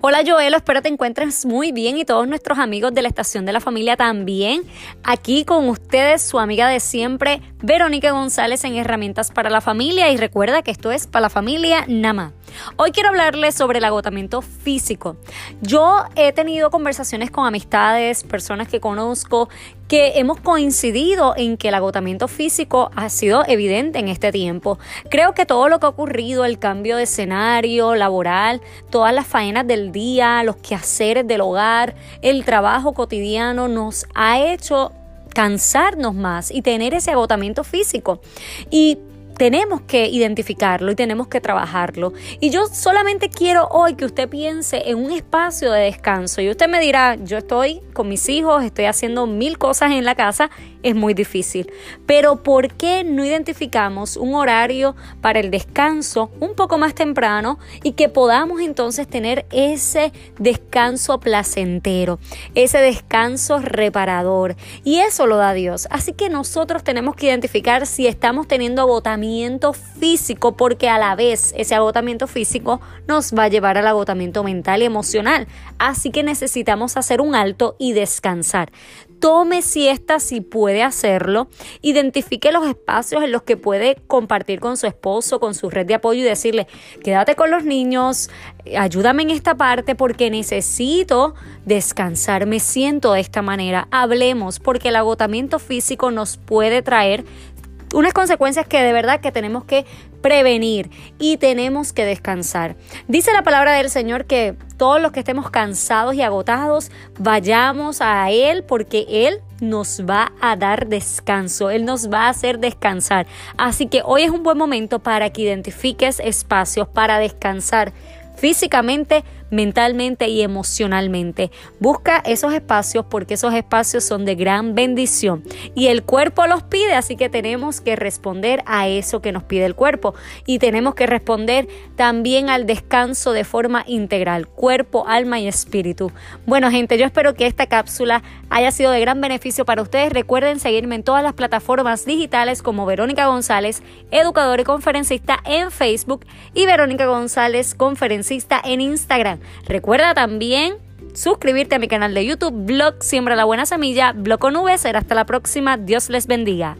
Hola Joelo, espero te encuentres muy bien y todos nuestros amigos de la Estación de la Familia también. Aquí con ustedes, su amiga de siempre, Verónica González en Herramientas para la Familia y recuerda que esto es para la familia Nama. Hoy quiero hablarles sobre el agotamiento físico. Yo he tenido conversaciones con amistades, personas que conozco, que hemos coincidido en que el agotamiento físico ha sido evidente en este tiempo. Creo que todo lo que ha ocurrido, el cambio de escenario laboral, todas las faenas del día, los quehaceres del hogar, el trabajo cotidiano nos ha hecho cansarnos más y tener ese agotamiento físico. Y tenemos que identificarlo y tenemos que trabajarlo. Y yo solamente quiero hoy que usted piense en un espacio de descanso. Y usted me dirá, yo estoy con mis hijos, estoy haciendo mil cosas en la casa, es muy difícil. Pero ¿por qué no identificamos un horario para el descanso un poco más temprano y que podamos entonces tener ese descanso placentero, ese descanso reparador? Y eso lo da Dios. Así que nosotros tenemos que identificar si estamos teniendo agotamiento físico porque a la vez ese agotamiento físico nos va a llevar al agotamiento mental y emocional. Así que necesitamos hacer un alto y descansar. Tome siesta si puede hacerlo. Identifique los espacios en los que puede compartir con su esposo, con su red de apoyo y decirle, quédate con los niños, ayúdame en esta parte porque necesito descansar, me siento de esta manera. Hablemos porque el agotamiento físico nos puede traer unas consecuencias que de verdad que tenemos que prevenir y tenemos que descansar. Dice la palabra del Señor que todos los que estemos cansados y agotados, vayamos a Él porque Él nos va a dar descanso, Él nos va a hacer descansar. Así que hoy es un buen momento para que identifiques espacios para descansar físicamente, mentalmente y emocionalmente. Busca esos espacios porque esos espacios son de gran bendición y el cuerpo los pide, así que tenemos que responder a eso que nos pide el cuerpo y tenemos que responder también al descanso de forma integral, cuerpo, alma y espíritu. Bueno, gente, yo espero que esta cápsula haya sido de gran beneficio para ustedes. Recuerden seguirme en todas las plataformas digitales como Verónica González, educadora y conferencista en Facebook y Verónica González, conferencista en Instagram. Recuerda también suscribirte a mi canal de YouTube, Blog Siembra la Buena Semilla, Blog con V. Será hasta la próxima. Dios les bendiga.